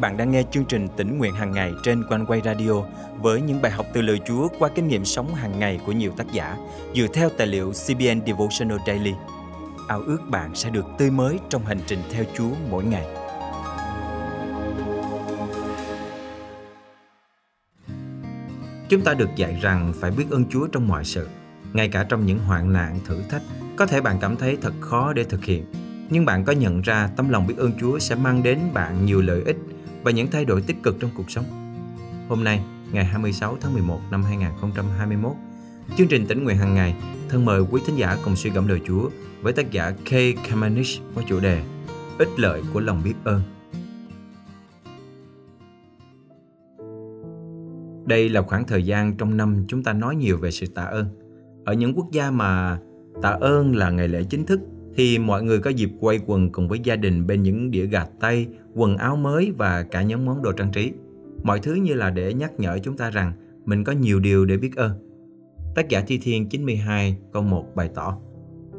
bạn đang nghe chương trình tỉnh nguyện hàng ngày trên quanh quay radio với những bài học từ lời Chúa qua kinh nghiệm sống hàng ngày của nhiều tác giả dựa theo tài liệu CBN Devotional Daily. Ao ước bạn sẽ được tươi mới trong hành trình theo Chúa mỗi ngày. Chúng ta được dạy rằng phải biết ơn Chúa trong mọi sự, ngay cả trong những hoạn nạn, thử thách. Có thể bạn cảm thấy thật khó để thực hiện, nhưng bạn có nhận ra tấm lòng biết ơn Chúa sẽ mang đến bạn nhiều lợi ích và những thay đổi tích cực trong cuộc sống. Hôm nay, ngày 26 tháng 11 năm 2021, chương trình tỉnh nguyện hàng ngày thân mời quý thính giả cùng suy gẫm lời Chúa với tác giả K. Kamanish qua chủ đề Ích lợi của lòng biết ơn. Đây là khoảng thời gian trong năm chúng ta nói nhiều về sự tạ ơn. Ở những quốc gia mà tạ ơn là ngày lễ chính thức thì mọi người có dịp quay quần cùng với gia đình bên những đĩa gà tây, quần áo mới và cả những món đồ trang trí. Mọi thứ như là để nhắc nhở chúng ta rằng mình có nhiều điều để biết ơn. Tác giả Thi Thiên 92 câu 1 bày tỏ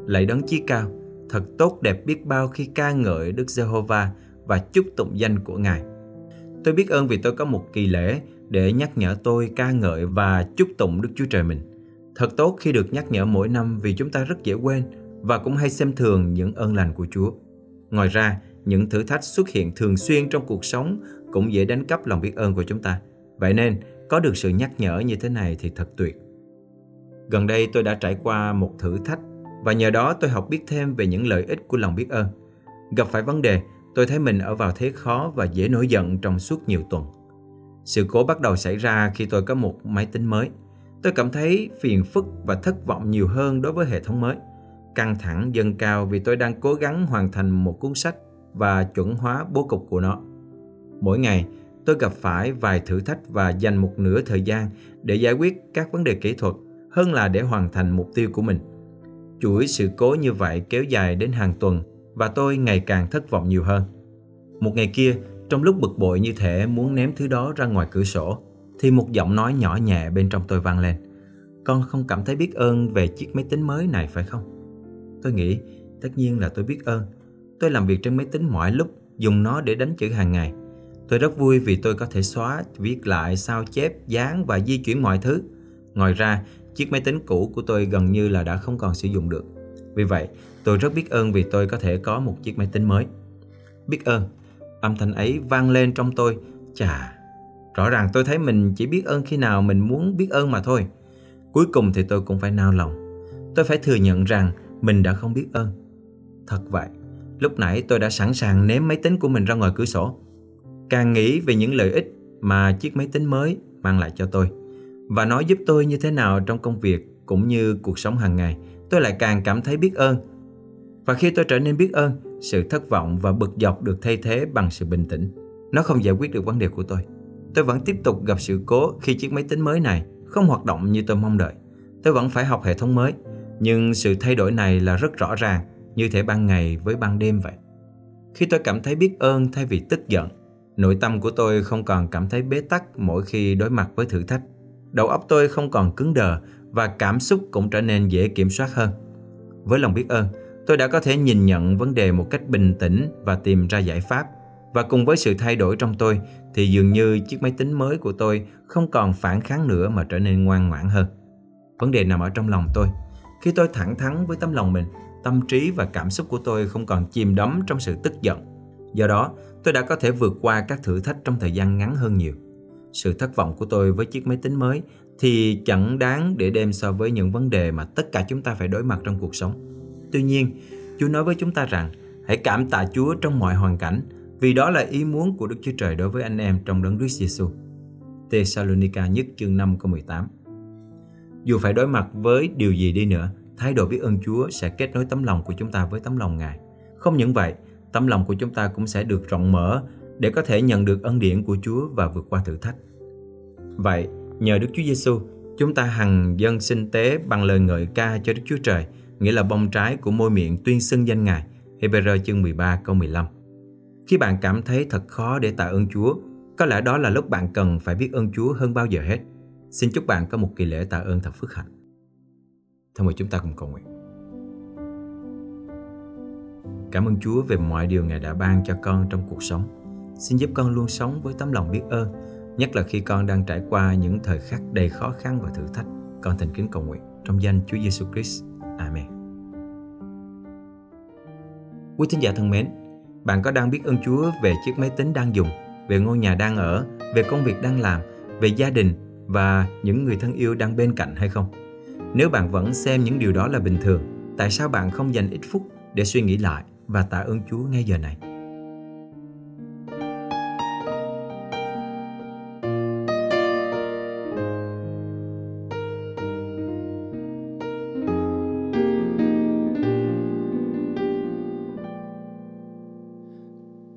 Lạy đấng chí cao, thật tốt đẹp biết bao khi ca ngợi Đức Giê-hô-va và chúc tụng danh của Ngài. Tôi biết ơn vì tôi có một kỳ lễ để nhắc nhở tôi ca ngợi và chúc tụng Đức Chúa Trời mình. Thật tốt khi được nhắc nhở mỗi năm vì chúng ta rất dễ quên và cũng hay xem thường những ơn lành của Chúa. Ngoài ra, những thử thách xuất hiện thường xuyên trong cuộc sống cũng dễ đánh cắp lòng biết ơn của chúng ta. Vậy nên, có được sự nhắc nhở như thế này thì thật tuyệt. Gần đây tôi đã trải qua một thử thách và nhờ đó tôi học biết thêm về những lợi ích của lòng biết ơn. Gặp phải vấn đề, tôi thấy mình ở vào thế khó và dễ nổi giận trong suốt nhiều tuần. Sự cố bắt đầu xảy ra khi tôi có một máy tính mới. Tôi cảm thấy phiền phức và thất vọng nhiều hơn đối với hệ thống mới căng thẳng dâng cao vì tôi đang cố gắng hoàn thành một cuốn sách và chuẩn hóa bố cục của nó. Mỗi ngày, tôi gặp phải vài thử thách và dành một nửa thời gian để giải quyết các vấn đề kỹ thuật hơn là để hoàn thành mục tiêu của mình. Chuỗi sự cố như vậy kéo dài đến hàng tuần và tôi ngày càng thất vọng nhiều hơn. Một ngày kia, trong lúc bực bội như thể muốn ném thứ đó ra ngoài cửa sổ, thì một giọng nói nhỏ nhẹ bên trong tôi vang lên. Con không cảm thấy biết ơn về chiếc máy tính mới này phải không? Tôi nghĩ, tất nhiên là tôi biết ơn. Tôi làm việc trên máy tính mọi lúc, dùng nó để đánh chữ hàng ngày. Tôi rất vui vì tôi có thể xóa, viết lại, sao chép, dán và di chuyển mọi thứ. Ngoài ra, chiếc máy tính cũ của tôi gần như là đã không còn sử dụng được. Vì vậy, tôi rất biết ơn vì tôi có thể có một chiếc máy tính mới. Biết ơn, âm thanh ấy vang lên trong tôi. Chà, rõ ràng tôi thấy mình chỉ biết ơn khi nào mình muốn biết ơn mà thôi. Cuối cùng thì tôi cũng phải nao lòng. Tôi phải thừa nhận rằng mình đã không biết ơn. Thật vậy, lúc nãy tôi đã sẵn sàng ném máy tính của mình ra ngoài cửa sổ. Càng nghĩ về những lợi ích mà chiếc máy tính mới mang lại cho tôi và nó giúp tôi như thế nào trong công việc cũng như cuộc sống hàng ngày, tôi lại càng cảm thấy biết ơn. Và khi tôi trở nên biết ơn, sự thất vọng và bực dọc được thay thế bằng sự bình tĩnh. Nó không giải quyết được vấn đề của tôi. Tôi vẫn tiếp tục gặp sự cố khi chiếc máy tính mới này không hoạt động như tôi mong đợi. Tôi vẫn phải học hệ thống mới nhưng sự thay đổi này là rất rõ ràng, như thể ban ngày với ban đêm vậy. Khi tôi cảm thấy biết ơn thay vì tức giận, nội tâm của tôi không còn cảm thấy bế tắc mỗi khi đối mặt với thử thách. Đầu óc tôi không còn cứng đờ và cảm xúc cũng trở nên dễ kiểm soát hơn. Với lòng biết ơn, tôi đã có thể nhìn nhận vấn đề một cách bình tĩnh và tìm ra giải pháp. Và cùng với sự thay đổi trong tôi thì dường như chiếc máy tính mới của tôi không còn phản kháng nữa mà trở nên ngoan ngoãn hơn. Vấn đề nằm ở trong lòng tôi khi tôi thẳng thắn với tấm lòng mình, tâm trí và cảm xúc của tôi không còn chìm đắm trong sự tức giận. Do đó, tôi đã có thể vượt qua các thử thách trong thời gian ngắn hơn nhiều. Sự thất vọng của tôi với chiếc máy tính mới thì chẳng đáng để đem so với những vấn đề mà tất cả chúng ta phải đối mặt trong cuộc sống. Tuy nhiên, Chúa nói với chúng ta rằng hãy cảm tạ Chúa trong mọi hoàn cảnh vì đó là ý muốn của Đức Chúa Trời đối với anh em trong đấng Christ Jesus. Thessalonica nhất chương 5 câu 18 dù phải đối mặt với điều gì đi nữa, thái độ biết ơn Chúa sẽ kết nối tấm lòng của chúng ta với tấm lòng Ngài. Không những vậy, tấm lòng của chúng ta cũng sẽ được rộng mở để có thể nhận được ân điển của Chúa và vượt qua thử thách. Vậy, nhờ Đức Chúa Giêsu, chúng ta hằng dân sinh tế bằng lời ngợi ca cho Đức Chúa Trời, nghĩa là bông trái của môi miệng tuyên xưng danh Ngài. Hebrew chương 13 câu 15. Khi bạn cảm thấy thật khó để tạ ơn Chúa, có lẽ đó là lúc bạn cần phải biết ơn Chúa hơn bao giờ hết. Xin chúc bạn có một kỳ lễ tạ ơn thật phước hạnh. Thân mời chúng ta cùng cầu nguyện. Cảm ơn Chúa về mọi điều Ngài đã ban cho con trong cuộc sống. xin giúp con luôn sống với tấm lòng biết ơn, nhất là khi con đang trải qua những thời khắc đầy khó khăn và thử thách. Con thành kính cầu nguyện trong danh Chúa Giêsu Christ. Amen. Quý thính giả thân mến, bạn có đang biết ơn Chúa về chiếc máy tính đang dùng, về ngôi nhà đang ở, về công việc đang làm, về gia đình và những người thân yêu đang bên cạnh hay không? Nếu bạn vẫn xem những điều đó là bình thường, tại sao bạn không dành ít phút để suy nghĩ lại và tạ ơn Chúa ngay giờ này?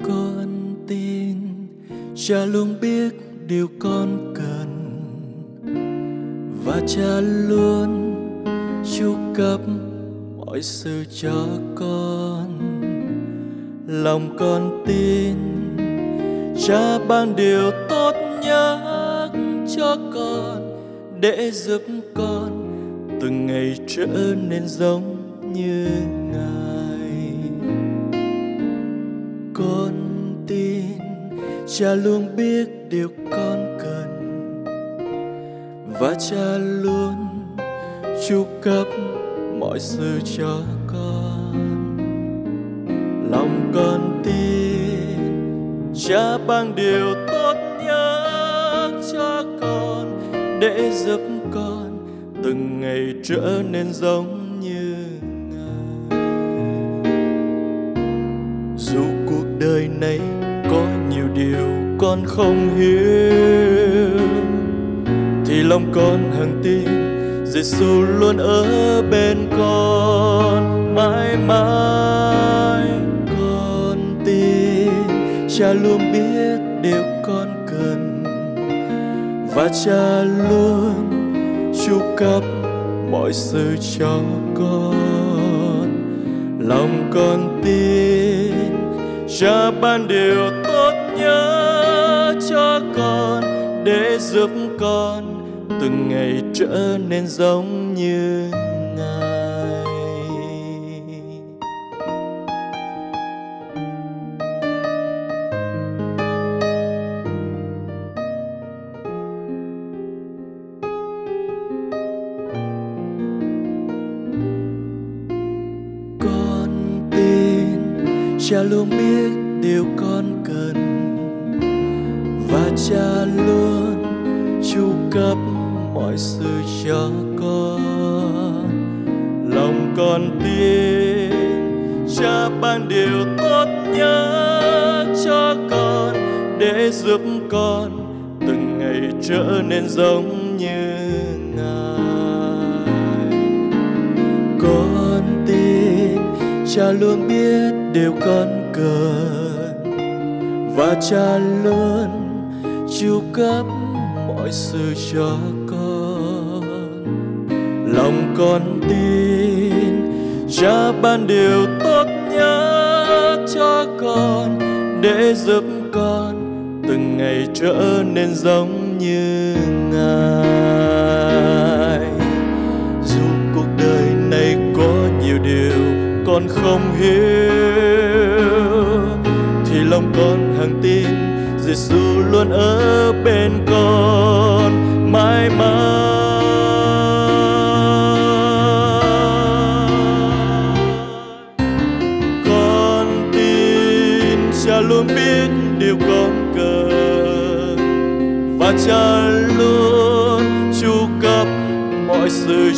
Con tin cha luôn biết điều con cần cha luôn chu cấp mọi sự cho con. Lòng con tin cha ban điều tốt nhất cho con để giúp con từng ngày trở nên giống như ngài. Con tin cha luôn biết điều con và cha luôn chu cấp mọi sự cho con. Lòng con tin cha ban điều tốt nhất cho con, để giúp con từng ngày trở nên giống như ngài. Dù cuộc đời này có nhiều điều con không hiểu thì lòng con hằng tin Giêsu luôn ở bên con. Mãi mãi con tin, cha luôn biết điều con cần. Và cha luôn chu cấp mọi sự cho con. Lòng con tin, cha ban điều tốt nhất cho con để giúp con từng ngày trở nên giống như ngài con tin, cha luôn biết điều con cần. Và cha luôn chu cấp mọi sự cho con lòng con tin, cha ban điều tốt nhất cho con để giúp con từng ngày trở nên giống như ngài. Con tin, cha luôn biết điều con cần và cha luôn chu cấp mọi sự cho con lòng con tin, cha ban điều tốt nhất cho con để giúp con từng ngày trở nên giống như ngài. Dù cuộc đời này có nhiều điều con không hiểu, thì lòng con hằng tin Giêsu luôn ở bên con, mãi mãi.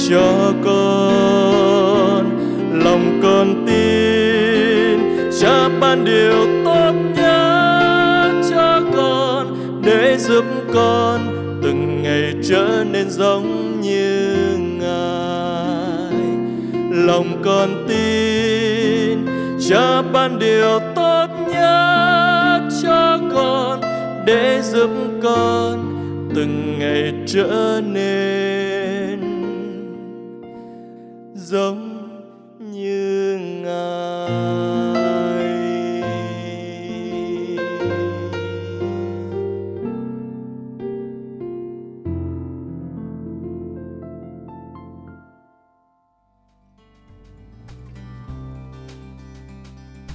Cho con. Lòng con tin cha ban điều tốt nhất cho con để giúp con từng ngày trở nên giống như ngài. Lòng con tin cha ban điều tốt nhất cho con để giúp con từng ngày trở nên giống như ngài.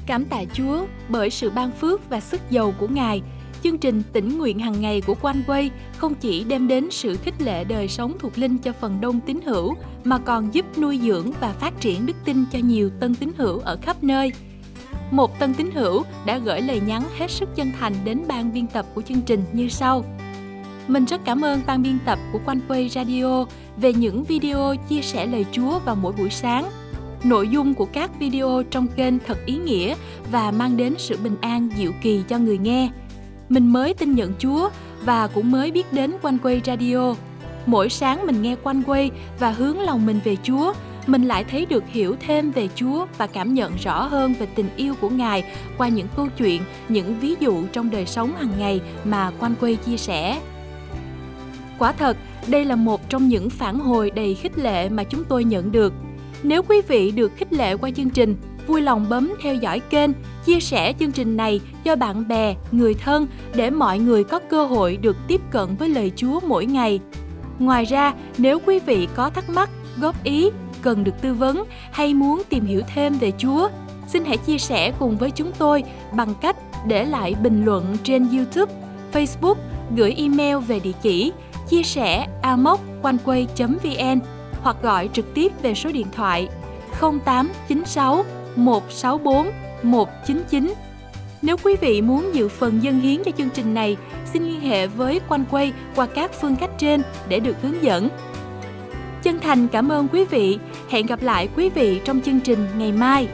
Cảm tạ Chúa bởi sự ban phước và sức giàu của Ngài, chương trình tỉnh nguyện hàng ngày của Quanh Quay không chỉ đem đến sự khích lệ đời sống thuộc linh cho phần đông tín hữu, mà còn giúp nuôi dưỡng và phát triển đức tin cho nhiều tân tín hữu ở khắp nơi. Một tân tín hữu đã gửi lời nhắn hết sức chân thành đến ban biên tập của chương trình như sau. Mình rất cảm ơn ban biên tập của Quanh Quay Radio về những video chia sẻ lời Chúa vào mỗi buổi sáng. Nội dung của các video trong kênh thật ý nghĩa và mang đến sự bình an diệu kỳ cho người nghe. Mình mới tin nhận Chúa và cũng mới biết đến Quanh Quay Radio. Mỗi sáng mình nghe Quanh Quay và hướng lòng mình về Chúa, mình lại thấy được hiểu thêm về Chúa và cảm nhận rõ hơn về tình yêu của Ngài qua những câu chuyện, những ví dụ trong đời sống hàng ngày mà Quanh Quay chia sẻ. Quả thật, đây là một trong những phản hồi đầy khích lệ mà chúng tôi nhận được. Nếu quý vị được khích lệ qua chương trình, vui lòng bấm theo dõi kênh, chia sẻ chương trình này cho bạn bè, người thân để mọi người có cơ hội được tiếp cận với lời Chúa mỗi ngày. Ngoài ra, nếu quý vị có thắc mắc, góp ý, cần được tư vấn hay muốn tìm hiểu thêm về Chúa, xin hãy chia sẻ cùng với chúng tôi bằng cách để lại bình luận trên YouTube, Facebook, gửi email về địa chỉ chia sẻ amoconeway.vn hoặc gọi trực tiếp về số điện thoại 0896 164 199. Nếu quý vị muốn dự phần dân hiến cho chương trình này, xin liên hệ với Quanh Quay qua các phương cách trên để được hướng dẫn. Chân thành cảm ơn quý vị. Hẹn gặp lại quý vị trong chương trình ngày mai.